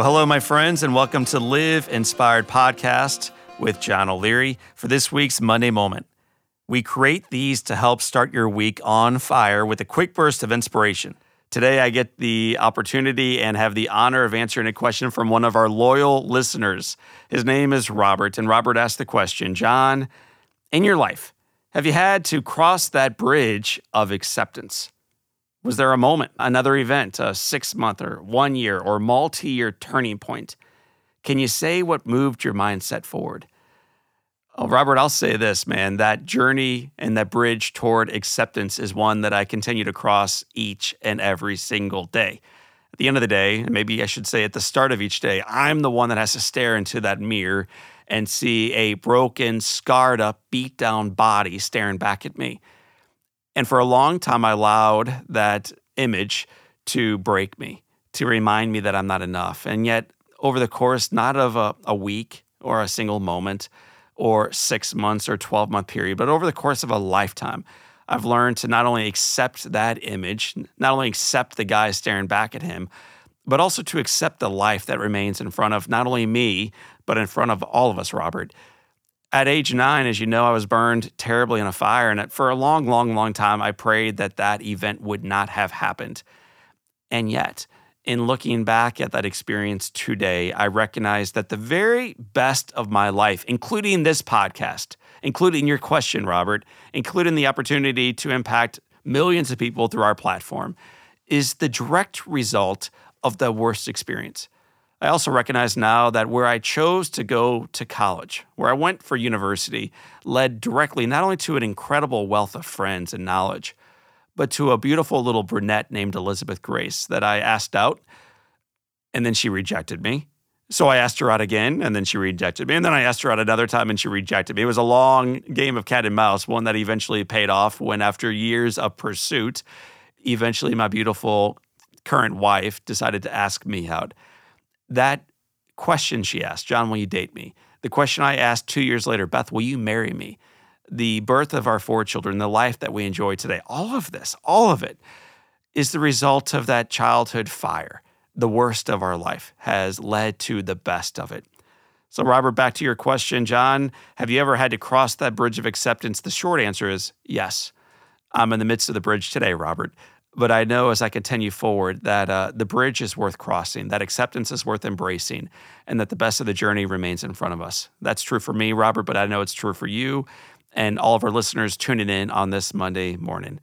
Well, hello, my friends, and welcome to Live Inspired Podcast with John O'Leary for this week's Monday Moment. We create these to help start your week on fire with a quick burst of inspiration. Today, I get the opportunity and have the honor of answering a question from one of our loyal listeners. His name is Robert, and Robert asked the question John, in your life, have you had to cross that bridge of acceptance? Was there a moment, another event, a six month or one year or multi year turning point? Can you say what moved your mindset forward? Oh, Robert, I'll say this, man. That journey and that bridge toward acceptance is one that I continue to cross each and every single day. At the end of the day, maybe I should say at the start of each day, I'm the one that has to stare into that mirror and see a broken, scarred up, beat down body staring back at me. And for a long time, I allowed that image to break me, to remind me that I'm not enough. And yet, over the course, not of a, a week or a single moment or six months or 12 month period, but over the course of a lifetime, I've learned to not only accept that image, not only accept the guy staring back at him, but also to accept the life that remains in front of not only me, but in front of all of us, Robert at age nine, as you know, I was burned terribly in a fire. And for a long, long, long time, I prayed that that event would not have happened. And yet, in looking back at that experience today, I recognize that the very best of my life, including this podcast, including your question, Robert, including the opportunity to impact millions of people through our platform, is the direct result of the worst experience. I also recognize now that where I chose to go to college, where I went for university, led directly not only to an incredible wealth of friends and knowledge, but to a beautiful little brunette named Elizabeth Grace that I asked out, and then she rejected me. So I asked her out again, and then she rejected me. And then I asked her out another time, and she rejected me. It was a long game of cat and mouse, one that eventually paid off when, after years of pursuit, eventually my beautiful current wife decided to ask me out that question she asked, John, will you date me? The question I asked two years later, Beth, will you marry me? The birth of our four children, the life that we enjoy today, all of this, all of it is the result of that childhood fire. The worst of our life has led to the best of it. So, Robert, back to your question, John, have you ever had to cross that bridge of acceptance? The short answer is yes. I'm in the midst of the bridge today, Robert. But I know as I continue forward that uh, the bridge is worth crossing, that acceptance is worth embracing, and that the best of the journey remains in front of us. That's true for me, Robert, but I know it's true for you and all of our listeners tuning in on this Monday morning.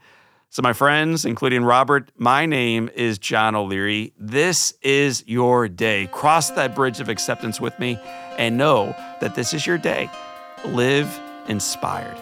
So, my friends, including Robert, my name is John O'Leary. This is your day. Cross that bridge of acceptance with me and know that this is your day. Live inspired.